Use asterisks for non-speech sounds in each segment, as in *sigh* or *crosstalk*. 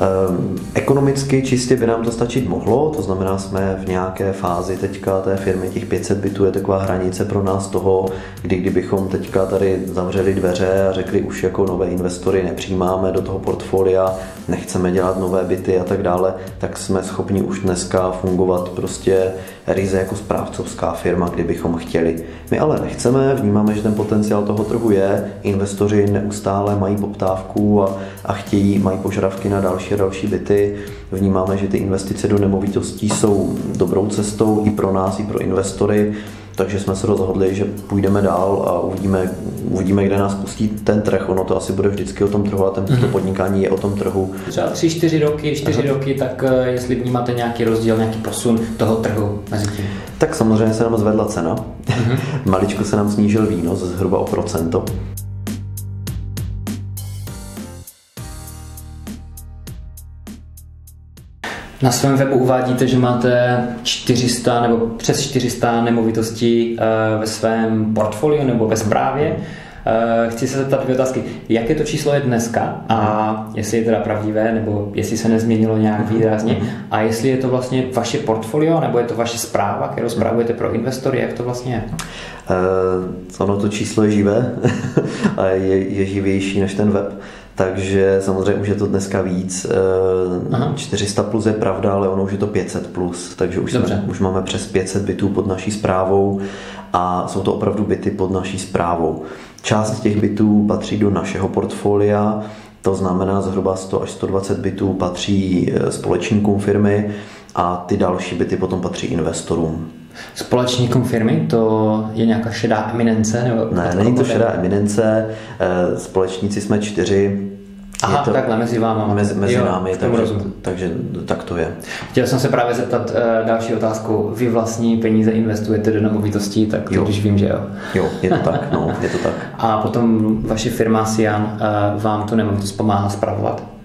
Ehm, ekonomicky čistě by nám to stačit mohlo, to znamená, jsme v nějaké fázi teďka té firmy, těch 500 bytů je taková hranice pro nás toho, kdy kdybychom teďka tady zavřeli dveře a řekli už jako nové investory nepřijímáme do toho portfolia, nechceme dělat nové byty a tak dále, tak jsme schopni už dneska fungovat prostě ryze jako správcovská firma, kdybychom chtěli. My ale nechceme, vnímáme, že ten potenciál toho trhu je, investoři neustále mají poptávku a, a chtějí, mají požadavky na další a další byty. Vnímáme, že ty investice do nemovitostí jsou dobrou cestou i pro nás, i pro investory takže jsme se rozhodli, že půjdeme dál a uvidíme, uvidíme, kde nás pustí ten trh. Ono to asi bude vždycky o tom trhu a ten, mm-hmm. to podnikání je o tom trhu. Třeba tři, čtyři roky, čtyři Aha. roky, tak eh, jestli vnímáte nějaký rozdíl, nějaký posun toho trhu mezi tím? Tak samozřejmě se nám zvedla cena. Mm-hmm. *laughs* Maličko se nám snížil výnos zhruba o procento. Na svém webu uvádíte, že máte 400 nebo přes 400 nemovitostí eh, ve svém portfoliu nebo ve správě. Eh, chci se zeptat dvě otázky. Jaké to číslo je dneska a jestli je teda pravdivé, nebo jestli se nezměnilo nějak výrazně a jestli je to vlastně vaše portfolio, nebo je to vaše zpráva, kterou zpravujete pro investory, jak to vlastně je? Uh, ono to číslo je živé *laughs* a je, je živější než ten web. Takže samozřejmě už je to dneska víc. Eh, Aha. 400 plus je pravda, ale ono už je to 500 plus. Takže už, jsme, už máme přes 500 bytů pod naší zprávou a jsou to opravdu byty pod naší zprávou. Část těch bytů patří do našeho portfolia, to znamená zhruba 100 až 120 bytů patří eh, společníkům firmy a ty další byty potom patří investorům. Společníkům firmy to je nějaká šedá eminence? Nebo ne, není to šedá eminence, eh, společníci jsme čtyři, Aha, to takhle, mezi váma. Mezi, mezi jo, námi, takže, takže tak to je. Chtěl jsem se právě zeptat uh, další otázku. Vy vlastní peníze investujete do nemovitostí, tak jo. když vím, že jo. Jo, je to tak, no, je to tak. *laughs* A potom vaše firma Sian uh, vám tu nemovitost pomáhá spravovat?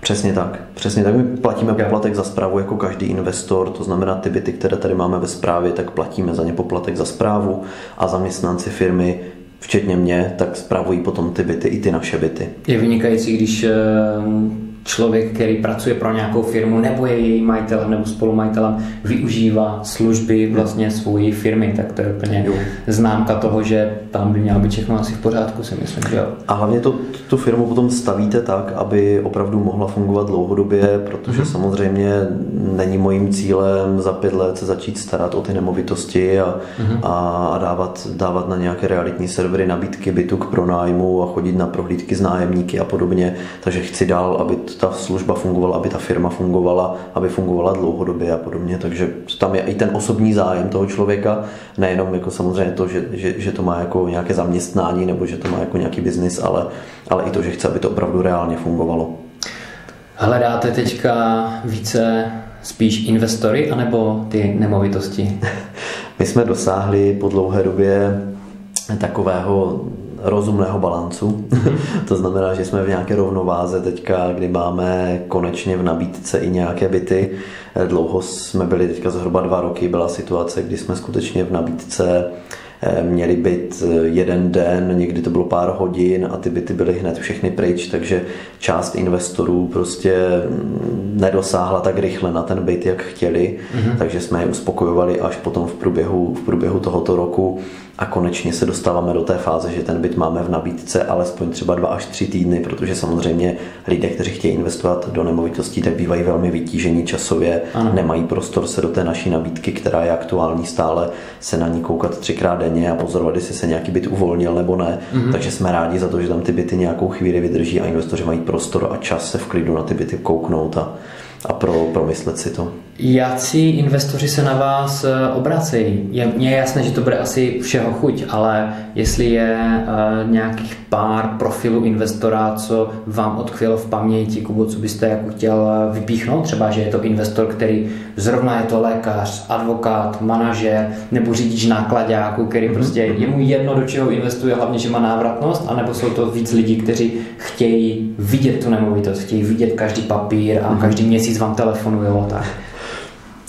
Přesně tak. Přesně tak. My platíme poplatek za zprávu jako každý investor, to znamená ty byty, které tady máme ve správě, tak platíme za ně poplatek za zprávu a zaměstnanci firmy včetně mě, tak spravují potom ty byty i ty naše byty. Je vynikající, když eh, člověk, který pracuje pro nějakou firmu nebo je její majitelem nebo spolumajitelem, využívá služby vlastně svojí firmy, tak to je úplně jo. známka toho, že tam by mělo být všechno asi v pořádku, si myslím, že jo. A hlavně to, tu firmu potom stavíte tak, aby opravdu mohla fungovat dlouhodobě, protože mm-hmm. samozřejmě není mojím cílem za pět let se začít starat o ty nemovitosti a, mm-hmm. a dávat, dávat na nějaké realitní servery nabídky bytu k pronájmu a chodit na prohlídky s nájemníky a podobně. Takže chci dál, aby ta služba fungovala, aby ta firma fungovala, aby fungovala dlouhodobě a podobně. Takže tam je i ten osobní zájem toho člověka, nejenom jako samozřejmě to, že, že, že to má jako nějaké zaměstnání nebo že to má jako nějaký biznis, ale, ale i to, že chce, aby to opravdu reálně fungovalo. Hledáte teďka více spíš investory anebo ty nemovitosti? *laughs* My jsme dosáhli po dlouhé době takového rozumného balancu. *laughs* To znamená, že jsme v nějaké rovnováze teďka, kdy máme konečně v nabídce i nějaké byty. Dlouho jsme byli, teďka zhruba dva roky byla situace, kdy jsme skutečně v nabídce Eh, měli být eh, jeden den, někdy to bylo pár hodin a ty byty byly hned všechny pryč, takže část investorů prostě mm, nedosáhla tak rychle na ten byt, jak chtěli, mm-hmm. takže jsme je uspokojovali až potom v průběhu, v průběhu tohoto roku a konečně se dostáváme do té fáze, že ten byt máme v nabídce alespoň třeba dva až tři týdny, protože samozřejmě lidé, kteří chtějí investovat do nemovitostí, tak bývají velmi vytížení časově, ano. nemají prostor se do té naší nabídky, která je aktuální stále, se na ní koukat třikrát denně a pozorovat, jestli se nějaký byt uvolnil nebo ne. Mm-hmm. Takže jsme rádi za to, že tam ty byty nějakou chvíli vydrží a investoři mají prostor a čas se v klidu na ty byty kouknout a, a pro, promyslet si to. Jaký investoři se na vás eh, obracejí? Je, mně je jasné, že to bude asi všeho chuť, ale jestli je uh, nějakých pár profilů investora, co vám odkvělo v paměti, Kubo, co byste jako chtěl eh, vypíchnout, třeba, že je to investor, který zrovna je to lékař, advokát, manažer nebo řidič nákladňáků, který mm-hmm. prostě je mu jedno, do čeho investuje, hlavně, že má návratnost, anebo jsou to víc lidí, kteří chtějí vidět tu nemovitost, chtějí vidět každý papír a mm-hmm. každý měsíc vám telefonují tak.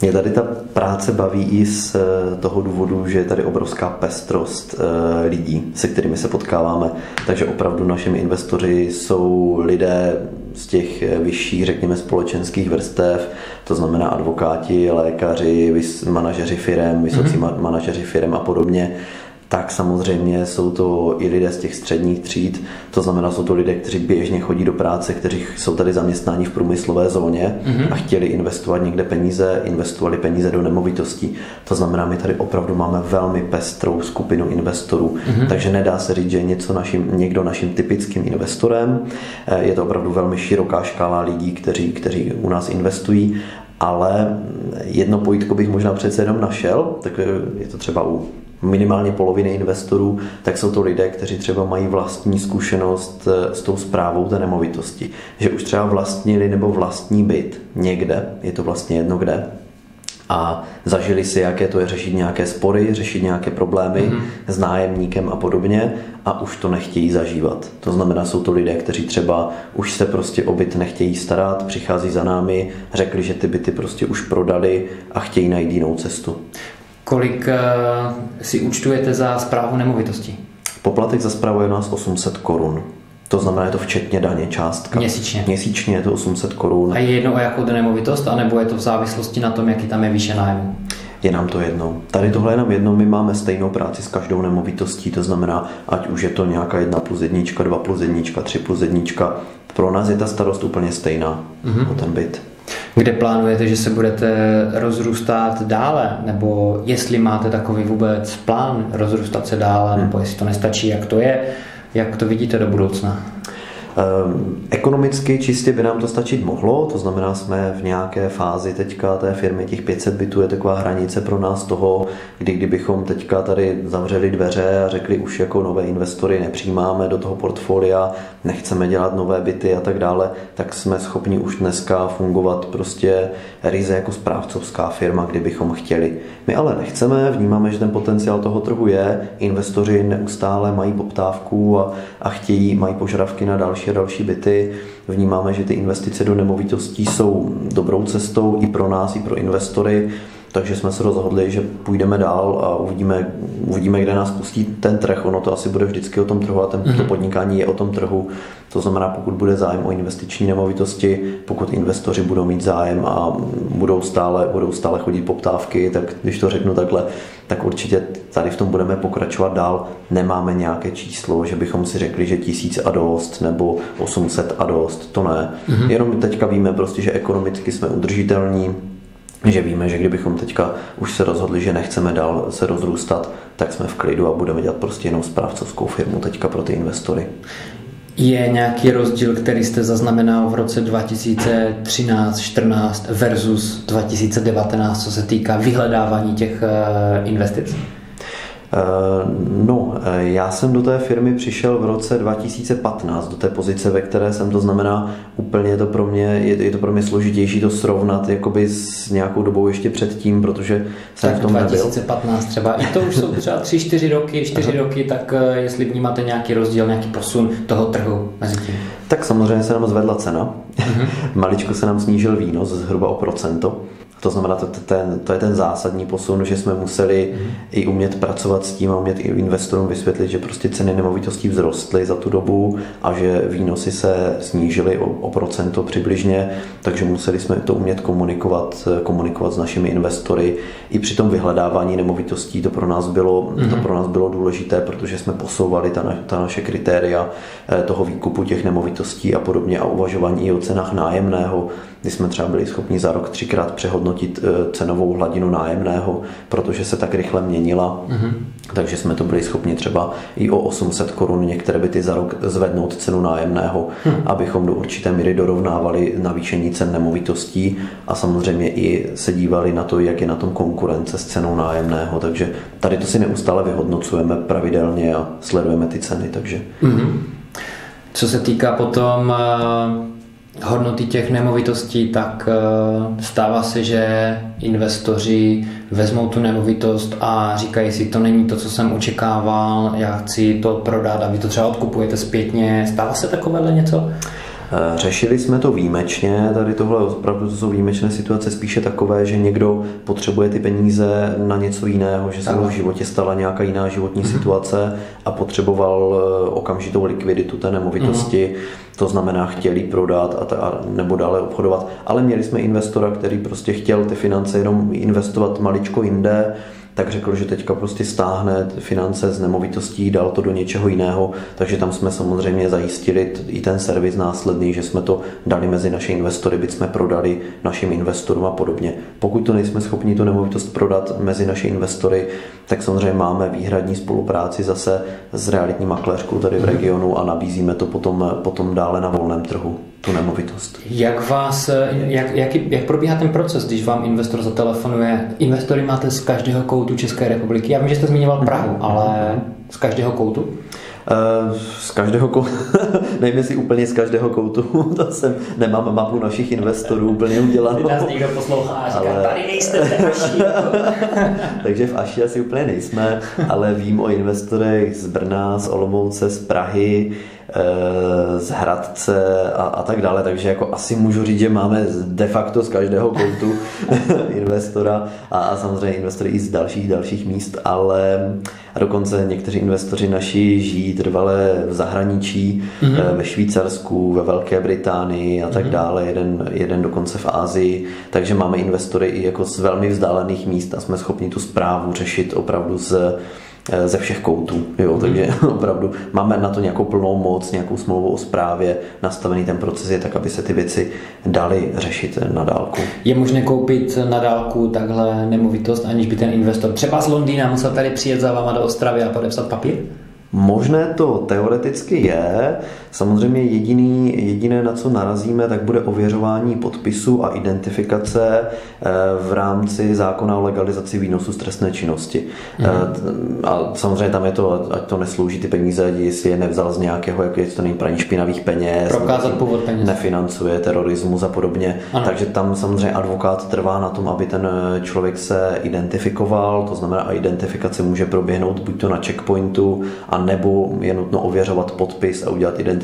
Mě tady ta práce baví i z eh, toho důvodu, že je tady obrovská pestrost eh, lidí, se kterými se potkáváme. Takže opravdu našimi investoři jsou lidé z těch vyšších, řekněme, společenských vrstev, to znamená advokáti, lékaři, manažeři firem, vysocí mm-hmm. manažeři firem a podobně, tak samozřejmě jsou to i lidé z těch středních tříd, to znamená, jsou to lidé, kteří běžně chodí do práce, kteří jsou tady zaměstnáni v průmyslové zóně mm-hmm. a chtěli investovat někde peníze, investovali peníze do nemovitostí. To znamená, my tady opravdu máme velmi pestrou skupinu investorů, mm-hmm. takže nedá se říct, že je něco naším, někdo naším typickým investorem. Je to opravdu velmi široká škála lidí, kteří, kteří u nás investují ale jedno pojítko bych možná přece jenom našel, tak je to třeba u minimálně poloviny investorů, tak jsou to lidé, kteří třeba mají vlastní zkušenost eh, s tou zprávou té nemovitosti. Že už třeba vlastnili nebo vlastní byt někde, je to vlastně jedno kde, a zažili si, jaké to je řešit nějaké spory, řešit nějaké problémy mm-hmm. s nájemníkem a podobně a už to nechtějí zažívat. To znamená, jsou to lidé, kteří třeba už se prostě o byt nechtějí starat, přichází za námi, řekli, že ty byty prostě už prodali a chtějí najít jinou cestu. Kolik uh, si účtujete za zprávu nemovitosti? Poplatek za zprávu je u nás 800 korun. To znamená, je to včetně daně částka. Měsíčně. Měsíčně je to 800 korun. A je jedno o jakou nemovitost, anebo je to v závislosti na tom, jaký tam je výše nájmu? Je nám to jedno. Tady tohle je nám jedno, my máme stejnou práci s každou nemovitostí, to znamená, ať už je to nějaká jedna plus jednička, dva plus jednička, tři plus jednička, pro nás je ta starost úplně stejná mm-hmm. o ten byt. Kde plánujete, že se budete rozrůstat dále? Nebo jestli máte takový vůbec plán rozrůstat se dále, nebo jestli to nestačí, jak to je? Jak to vidíte do budoucna? Ehm, ekonomicky čistě by nám to stačit mohlo, to znamená, jsme v nějaké fázi teďka té firmy, těch 500 bytů je taková hranice pro nás toho, kdy kdybychom teďka tady zavřeli dveře a řekli už jako nové investory nepřijímáme do toho portfolia, nechceme dělat nové byty a tak dále, tak jsme schopni už dneska fungovat prostě ryze jako správcovská firma, kdybychom chtěli. My ale nechceme, vnímáme, že ten potenciál toho trhu je, investoři neustále mají poptávku a, a chtějí, mají požadavky na další a další byty. Vnímáme, že ty investice do nemovitostí jsou dobrou cestou i pro nás, i pro investory takže jsme se rozhodli, že půjdeme dál a uvidíme, uvidíme, kde nás pustí ten trh. Ono to asi bude vždycky o tom trhu a ten, to podnikání je o tom trhu. To znamená, pokud bude zájem o investiční nemovitosti, pokud investoři budou mít zájem a budou stále, budou stále chodit poptávky, tak když to řeknu takhle, tak určitě tady v tom budeme pokračovat dál. Nemáme nějaké číslo, že bychom si řekli, že tisíc a dost nebo 800 a dost, to ne. Mm-hmm. Jenom teďka víme prostě, že ekonomicky jsme udržitelní, že víme, že kdybychom teďka už se rozhodli, že nechceme dál se rozrůstat, tak jsme v klidu a budeme dělat prostě jenom správcovskou firmu teďka pro ty investory. Je nějaký rozdíl, který jste zaznamenal v roce 2013-14 versus 2019, co se týká vyhledávání těch eh, investic? Eh, no, eh, já jsem do té firmy přišel v roce 2015, do té pozice, ve které jsem, to znamená, úplně to pro mě, je, to pro mě složitější to srovnat jakoby s nějakou dobou ještě předtím, protože jsem tak v tom 2015 nebyl. třeba, i to už jsou třeba 3-4 roky, 4 roky, tak eh, jestli vnímáte nějaký rozdíl, nějaký posun toho trhu mezi tím. Tak samozřejmě se nám zvedla cena, uh-huh. *laughs* maličko se nám snížil výnos zhruba o procento, to znamená, to, ten, to je ten zásadní posun, že jsme museli mm. i umět pracovat s tím a umět i investorům vysvětlit, že prostě ceny nemovitostí vzrostly za tu dobu a že výnosy se snížily o, o procento přibližně, takže museli jsme to umět komunikovat, komunikovat s našimi investory. I při tom vyhledávání nemovitostí to pro nás bylo, mm. to pro nás bylo důležité, protože jsme posouvali ta, na, ta naše kritéria eh, toho výkupu těch nemovitostí a podobně a uvažování i o cenách nájemného, kdy jsme třeba byli schopni za rok třikrát přehodnotit eh, cenovou hladinu nájemného, protože se tak rychle měnila. Mm-hmm. Takže jsme to byli schopni třeba i o 800 korun některé byty za rok zvednout cenu nájemného, mm. abychom do určité míry dorovnávali navýšení cen nemovitostí a samozřejmě i se dívali na to, jak je na tom konkurence s cenou nájemného. Takže tady to si neustále vyhodnocujeme pravidelně a sledujeme ty ceny. Takže. Mm-hmm. Co se týká potom eh, hodnoty těch nemovitostí, tak eh, stává se, že investoři vezmou tu nemovitost a říkají si, to není to, co jsem očekával, já chci to prodat a vy to třeba odkupujete zpětně. Stává se takovéhle něco? Řešili jsme to výjimečně, tady tohle opravdu to jsou výjimečné situace, spíše takové, že někdo potřebuje ty peníze na něco jiného, že se mu v životě stala nějaká jiná životní mm-hmm. situace a potřeboval okamžitou likviditu té nemovitosti. Mm-hmm to znamená chtěli prodat a, ta, nebo dále obchodovat, ale měli jsme investora, který prostě chtěl ty finance jenom investovat maličko jinde, tak řekl, že teďka prostě stáhne finance z nemovitostí, dal to do něčeho jiného, takže tam jsme samozřejmě zajistili i ten servis následný, že jsme to dali mezi naše investory, byť jsme prodali našim investorům a podobně. Pokud to nejsme schopni tu nemovitost prodat mezi naše investory, tak samozřejmě máme výhradní spolupráci zase s realitní makléřkou tady v regionu a nabízíme to potom, potom dále na volném trhu tu nemovitost. Jak vás, jak, jak, jak probíhá ten proces, když vám investor zatelefonuje? Investory máte z každého koutu České republiky. Já vím, že jste zmiňoval mhm. Prahu, ale z každého koutu? Eh, z každého koutu, *laughs* nevím jestli úplně z každého koutu, *laughs* to jsem, nemám mapu našich investorů úplně udělanou. nás někdo poslouchá a říká, ale... tady nejste v Aši. *laughs* Takže v Aši asi úplně nejsme, ale vím o investorech z Brna, z Olomouce, z Prahy, z Hradce a, a tak dále, takže jako asi můžu říct, že máme de facto z každého koutu *laughs* investora a, a samozřejmě investory i z dalších dalších míst, ale a dokonce někteří investoři naši žijí trvale v zahraničí, mm-hmm. ve Švýcarsku, ve Velké Británii a tak mm-hmm. dále, jeden, jeden dokonce v Ázii, takže máme investory i jako z velmi vzdálených míst a jsme schopni tu zprávu řešit opravdu z Eh, ze všech koutů. Jo? Takže *laughs* opravdu máme na to nějakou plnou moc, nějakou smlouvu o správě, nastavený ten proces je tak, aby se ty věci daly řešit na dálku. Je možné koupit na dálku takhle nemovitost, aniž by ten investor třeba z Londýna musel tady přijet za váma do Ostravy a podepsat papír? Možné to teoreticky je, samozřejmě jediný, jediné, na co narazíme, tak bude ověřování podpisu a identifikace eh, v rámci zákona o legalizaci výnosu z trestné činnosti. Mm. A samozřejmě tam je to, ať to neslouží ty peníze, jestli je nevzal z nějakého, jak je to není praní špinavých peněz, prokázat původ peněz, nefinancuje terorismus a podobně. Ano. Takže tam samozřejmě advokát trvá na tom, aby ten eh, člověk se identifikoval, to znamená, a identifikace může proběhnout buď to na checkpointu, a nebo je nutno ověřovat podpis a udělat identifikaci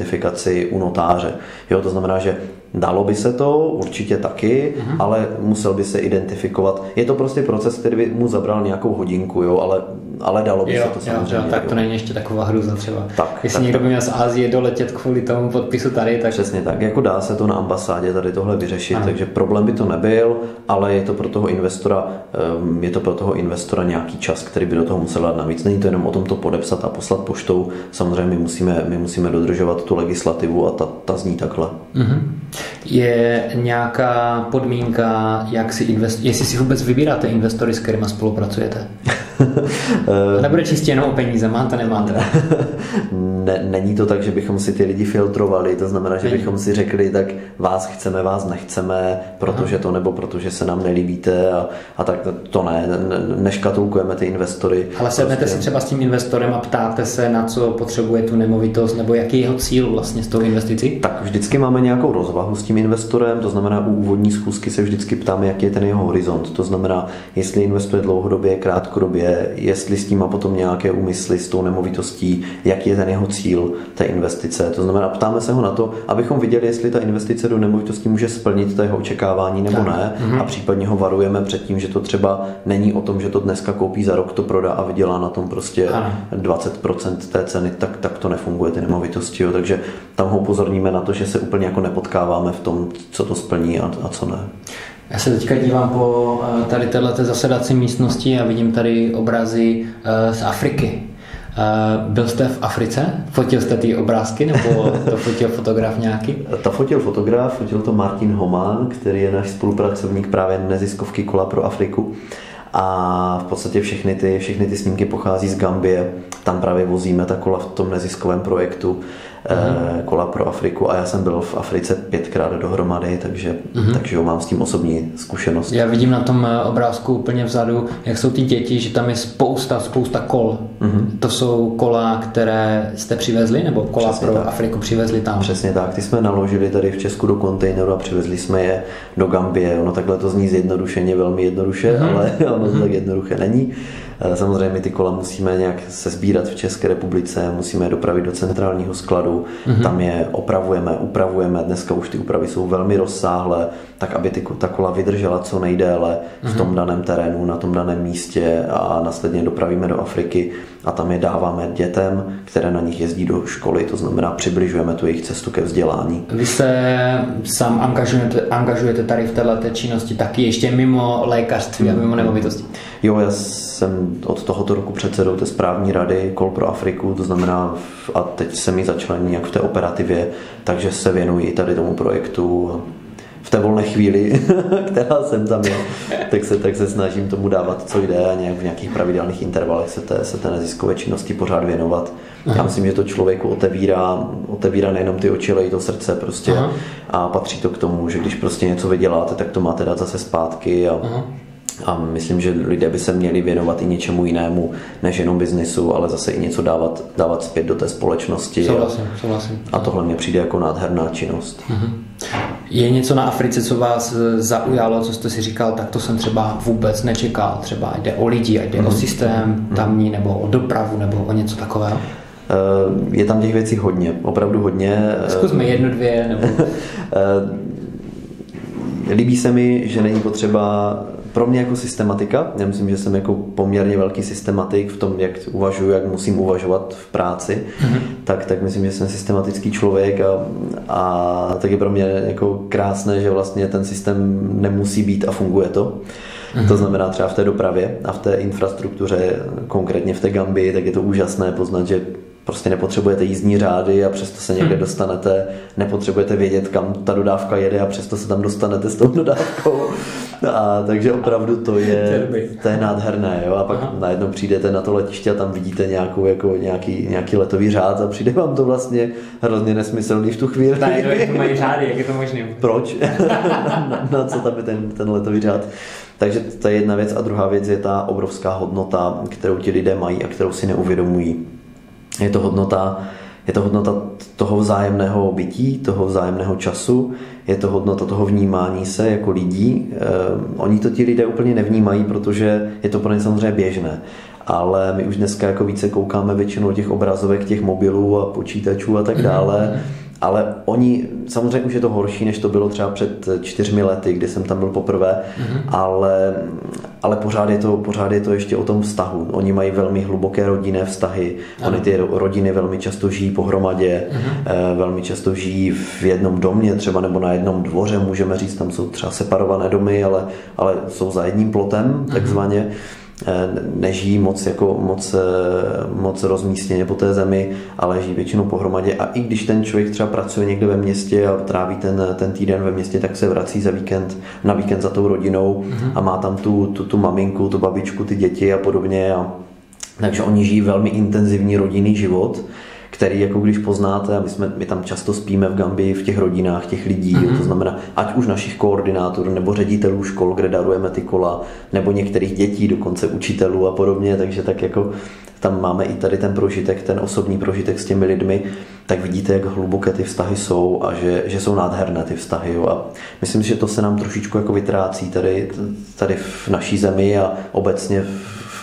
u notáře. Jo, to znamená, že Dalo by se to, určitě taky, uh-huh. ale musel by se identifikovat. Je to prostě proces, který by mu zabral nějakou hodinku, jo, ale, ale dalo by jo, se to samozřejmě. Jo, tak to není ještě taková hruza třeba. Tak, Jestli tak, někdo by měl z Ázie doletět kvůli tomu podpisu tady, tak... Přesně tak, jako dá se to na ambasádě tady tohle vyřešit, ano. takže problém by to nebyl, ale je to pro toho investora, ehm, je to pro toho investora nějaký čas, který by do toho musel dát navíc. Není to jenom o tom to podepsat a poslat poštou, samozřejmě my musíme, my musíme dodržovat tu legislativu a ta, ta zní takhle. Uh-huh. Je nějaká podmínka, jak si invest, jestli si vůbec vybíráte investory, s kterými spolupracujete? Nebude čistě jenom o peníze, máte, nemáte? *laughs* ne, není to tak, že bychom si ty lidi filtrovali, to znamená, že bychom si řekli, tak vás chceme, vás nechceme, protože to nebo protože se nám nelíbíte a, a tak to ne, ne, neškatulkujeme ty investory. Ale sednete prostě... si třeba s tím investorem a ptáte se, na co potřebuje tu nemovitost, nebo jaký je jeho cíl vlastně s tou investicí? Tak vždycky máme nějakou rozvahu s tím investorem, to znamená u úvodní schůzky se vždycky ptáme, jaký je ten jeho horizont, to znamená, jestli investuje dlouhodobě, krátkodobě, jestli s tím má potom nějaké úmysly s tou nemovitostí, jaký je ten jeho cíl té investice. To znamená, ptáme se ho na to, abychom viděli, jestli ta investice do nemovitosti může splnit to jeho očekávání nebo tak. ne. Mm-hmm. A případně ho varujeme před tím, že to třeba není o tom, že to dneska koupí za rok, to prodá a vydělá na tom prostě ano. 20% té ceny, tak, tak to nefunguje ty nemovitosti. Jo. Takže tam ho upozorníme na to, že se úplně jako nepotkáváme v tom, co to splní a, a co ne. Já se teďka dívám po eh, tady této zasedací místnosti a vidím tady obrazy eh, z Afriky. Uh, byl jste v Africe? Fotil jste ty obrázky nebo to fotil fotograf nějaký? *laughs* To fotil fotograf, fotil to Martin Homán, který je náš spolupracovník právě neziskovky Kola pro Afriku. A v podstatě všechny ty, všechny ty snímky pochází z Gambie. Tam právě vozíme ta kola v tom neziskovém projektu mm-hmm. kola pro Afriku a já jsem byl v Africe pětkrát dohromady, takže, mm-hmm. takže jo, mám s tím osobní zkušenost. Já vidím na tom eh, obrázku úplně vzadu, jak jsou ty děti, že tam je spousta, spousta kol Mm-hmm. To jsou kola, které jste přivezli, nebo kola Přesně pro tak. Afriku přivezli tam? Přesně tak, ty jsme naložili tady v Česku do kontejneru a přivezli jsme je do Gambie. Ono takhle to zní zjednodušeně, velmi jednoduše, mm-hmm. ale *laughs* ono to mm-hmm. tak jednoduché není. Eh, samozřejmě ty kola musíme nějak se sbírat v České republice, musíme je dopravit do centrálního skladu, mm-hmm. tam je opravujeme, upravujeme, dneska už ty úpravy jsou velmi rozsáhlé, tak aby ty, ta kola vydržela co nejdéle mm-hmm. v mhm. tom daném terénu, na tom daném místě a následně dopravíme do Afriky a tam je dáváme dětem, které na nich jezdí do školy, to znamená přibližujeme tu jejich cestu ke vzdělání. Vy se sám angažujete, angažujete tady v této činnosti taky ještě mimo lékařství a mimo nemovitosti? Jo, já jsem od tohoto roku předsedou té správní rady Kol pro Afriku, to znamená, a teď se mi začlenil nějak v té operativě, takže se věnuji tady tomu projektu v té volné chvíli, *laughs* která jsem tam je, tak se, tak se snažím tomu dávat, co jde a nějak v nějakých pravidelných intervalech se té, se té neziskové činnosti pořád věnovat. Aha. Já myslím, že to člověku otevírá, otevírá nejenom ty oči, ale i to srdce prostě Aha. a patří to k tomu, že když prostě něco vyděláte, tak to máte dát zase zpátky a Aha a myslím, že lidé by se měli věnovat i něčemu jinému, než jenom biznisu, ale zase i něco dávat, dávat zpět do té společnosti. Souhlasím, souhlasím. A tohle mě přijde jako nádherná činnost. Mm-hmm. Je něco na Africe, co vás zaujalo, co jste si říkal, tak to jsem třeba vůbec nečekal. Třeba jde o lidi, jde mm-hmm. o mhm. systém mhm. tamní, nebo o dopravu, nebo o něco takového? Eh, je tam těch věcí hodně, opravdu hodně. Zkusme jednu, dvě. Nebo... *laughs* Eh, líbí se mi, že není potřeba pro mě jako systematika, já myslím, že jsem jako poměrně velký systematik v tom, jak uvažuji, jak musím uvažovat v práci, mm-hmm. tak, tak myslím, že jsem systematický člověk a, a tak je pro mě jako krásné, že vlastně ten systém nemusí být a funguje to. Mm-hmm. To znamená třeba v té dopravě a v té infrastruktuře, konkrétně v té Gambii, tak je to úžasné poznat, že prostě nepotřebujete jízdní řády a přesto se někde hmm. dostanete, nepotřebujete vědět, kam ta dodávka jede a přesto se tam dostanete s tou dodávkou. A, takže opravdu to je, to je nádherné. Jo? A pak Aha. najednou přijdete na to letiště a tam vidíte nějakou, jako nějaký, nějaký letový řád a přijde vám to vlastně hrozně nesmyslný v tu chvíli. Tak, jak to mají řády, jak je to možné? Proč? *laughs* na, na co tam je ten, ten letový řád? Takže to je jedna věc a druhá věc je ta obrovská hodnota, kterou ti lidé mají a kterou si neuvědomují je to hodnota, je to hodnota toho vzájemného bytí, toho vzájemného času, je to hodnota toho vnímání se jako lidí. Eh, oni to ti lidé úplně nevnímají, protože je to pro ně samozřejmě běžné. Ale my už dneska jako více koukáme většinou těch obrazovek, těch mobilů a počítačů a tak dále. Mm-hmm ale oni, samozřejmě už je to horší, než to bylo třeba před čtyřmi lety, kdy jsem tam byl poprvé, mm-hmm. ale, ale pořád, je to, pořád je to ještě o tom vztahu. Oni mají velmi hluboké rodinné vztahy, ano. oni ty rodiny velmi často žijí pohromadě, mm-hmm. velmi často žijí v jednom domě třeba nebo na jednom dvoře, můžeme říct, tam jsou třeba separované domy, ale, ale jsou za jedním plotem, mm-hmm. takzvaně. Eh, nežijí moc, jako, moc, eh, moc rozmístěně po té zemi, ale žijí většinou pohromadě. A i když ten člověk třeba pracuje někde ve městě a tráví ten, ten týden ve městě, tak se vrací za víkend, na víkend za tou rodinou mm-hmm. a má tam tu, tu, tu maminku, tu babičku, ty děti a podobně. A, takže oni žijí velmi intenzivní rodinný život který jako když poznáte, a my, jsme, my tam často spíme v Gambii v těch rodinách těch lidí, mm-hmm. to znamená ať už našich koordinátorů nebo ředitelů škol, kde darujeme ty kola, nebo některých dětí, dokonce učitelů a podobně, takže tak jako tam máme i tady ten prožitek, ten osobní prožitek s těmi lidmi, tak vidíte, jak hluboké ty vztahy jsou a že, že jsou nádherné ty vztahy. Jo. A myslím si, že to se nám trošičku jako vytrácí tady, tady v naší zemi a obecně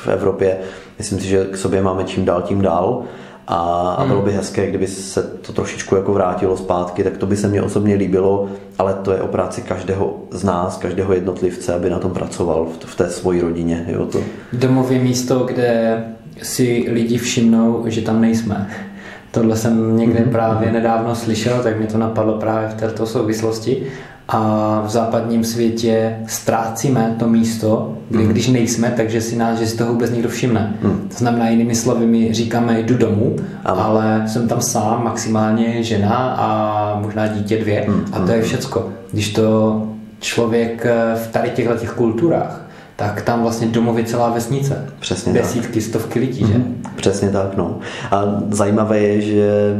v Evropě. Myslím si, že k sobě máme čím dál tím dál a, a bylo by hmm. hezké, kdyby se to trošičku jako vrátilo zpátky, tak to by se mně osobně líbilo, ale to je o práci každého z nás, každého jednotlivce, aby na tom pracoval v, v té svojí rodině. Jo, to. Domově místo, kde si lidi všimnou, že tam nejsme. *laughs* Tohle jsem někde mm-hmm. právě nedávno slyšel, tak mi to napadlo právě v této souvislosti a v západním světě ztrácíme to místo, kdy mm. když nejsme, takže si nás, že si toho vůbec někdo všimne. Mm. To znamená, jinými slovy, my říkáme, jdu domů, ano. ale jsem tam sám, maximálně žena a možná dítě dvě mm. a to je všecko. Když to člověk eh, v tady těchto těch kulturách tak tam vlastně domově celá vesnice. Přesně Desítky, tak. stovky lidí, mm-hmm. že? Přesně tak, no. A zajímavé je, že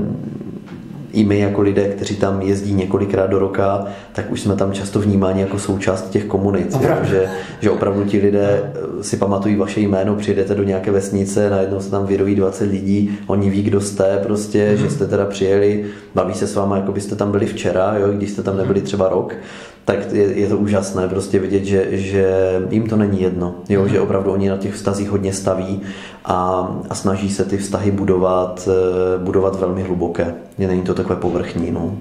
i my jako lidé, kteří tam jezdí několikrát do roka, tak už jsme tam často vnímáni jako součást těch komunit. Že, že opravdu ti lidé si pamatují vaše jméno, přijedete do nějaké vesnice, najednou se tam vyroví 20 lidí, oni ví, kdo jste prostě, mm-hmm. že jste teda přijeli, baví se s váma, jako byste tam byli včera, jo, když jste tam nebyli třeba rok tak je, je to úžasné prostě vidět, že, že jim to není jedno, jo, mm. že opravdu oni na těch vztazích hodně staví a, a snaží se ty vztahy budovat, eh, budovat velmi hluboké. Je není to takové povrchní. No.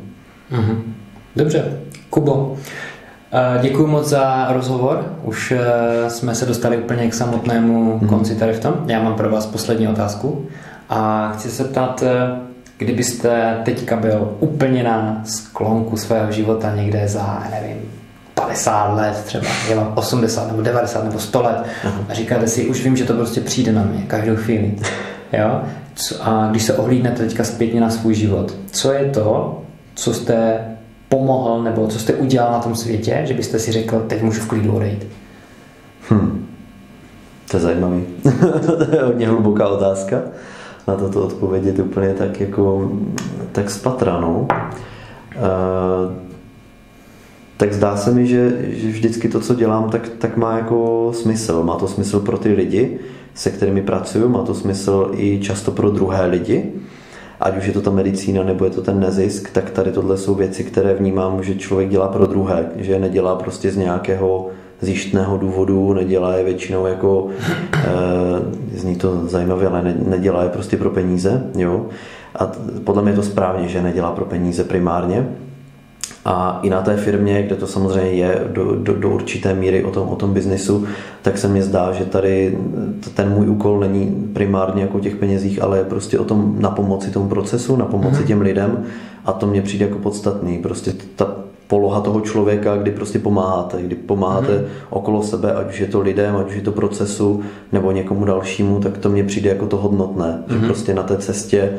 Mm-hmm. Dobře, Kubo, eh, Děkuji moc za rozhovor. Už eh, jsme se dostali úplně k samotnému mm-hmm. konci tady v tom. Já mám pro vás poslední otázku a chci se ptát, Kdybyste teďka byl úplně na sklonku svého života někde za, nevím, 50 let třeba, je vám 80 nebo 90 nebo 100 let a říkáte si, už vím, že to prostě přijde na mě každou chvíli. Jo? A když se ohlídnete teďka zpětně na svůj život, co je to, co jste pomohl nebo co jste udělal na tom světě, že byste si řekl, teď můžu v klidu odejít? Hmm. To je zajímavý. *laughs* to je hodně hluboká otázka na toto odpovědět úplně tak jako tak spatranou. Tak zdá se mi, že, že vždycky to, co dělám, tak, tak má jako smysl. Má to smysl pro ty lidi, se kterými pracuju, má to smysl i často pro druhé lidi. Ať už je to ta medicína nebo je to ten nezisk, tak tady tohle jsou věci, které vnímám, že člověk dělá pro druhé, že nedělá prostě z nějakého zjištného důvodu, nedělá je většinou jako, *laughs* e, zní to zajímavě, ale ne, nedělá je prostě pro peníze, jo. A podle mě je to správně, že nedělá pro peníze primárně. A i na té firmě, kde to samozřejmě je do, do, do určité míry o tom, o tom biznisu, tak se mně zdá, že tady ten můj úkol není primárně jako o těch penězích, ale je prostě o tom na pomoci tomu procesu, na pomoci mm-hmm. těm lidem a to mě přijde jako podstatný. Prostě ta, poloha toho člověka, kdy prostě pomáháte, kdy pomáháte hmm. okolo sebe, ať už je to lidem, ať už je to procesu nebo někomu dalšímu, tak to mně přijde jako to hodnotné, hmm. že prostě na té cestě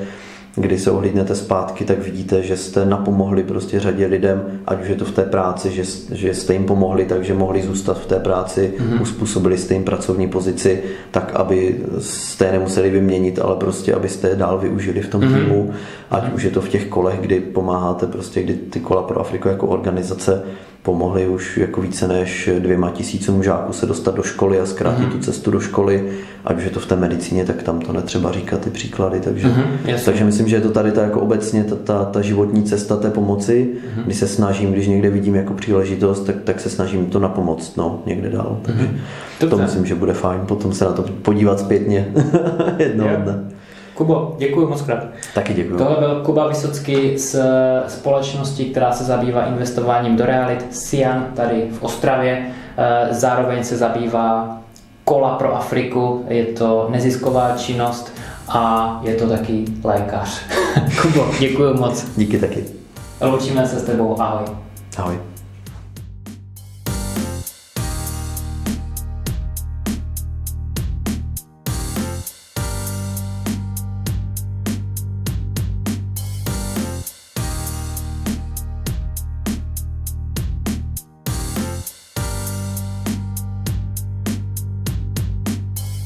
kdy se ohlídnete zpátky, tak vidíte, že jste napomohli prostě řadě lidem, ať už je to v té práci, že, že jste jim pomohli, takže mohli zůstat v té práci, mm-hmm. uspůsobili jste jim pracovní pozici, tak aby jste je nemuseli vyměnit, ale prostě abyste je dál využili v tom mm-hmm. týmu, ať už je to v těch kolech, kdy pomáháte prostě, kdy ty kola pro Afriku jako organizace pomohli už jako více než dvěma tisícům žáků se dostat do školy a zkrátit mm-hmm. tu cestu do školy, ať už je to v té medicíně, tak tam to netřeba říkat ty příklady, takže, mm-hmm, takže myslím, že je to tady ta jako obecně ta, ta, ta životní cesta té pomoci, mm-hmm. kdy se snažím, když někde vidím jako příležitost, tak, tak se snažím to napomoct, no, někde dál, takže mm-hmm. to myslím, že bude fajn potom se na to podívat zpětně *laughs* jednoho dne. Kubo, děkuji moc krát. Taky děkuji. Tohle byl Kuba Vysocký z společnosti, která se zabývá investováním do realit Sian tady v Ostravě. Eh, zároveň se zabývá kola pro Afriku, je to nezisková činnost a je to taky lékař. *laughs* Kubo, děkuji moc. Díky taky. Loučíme se s tebou, ahoj. Ahoj.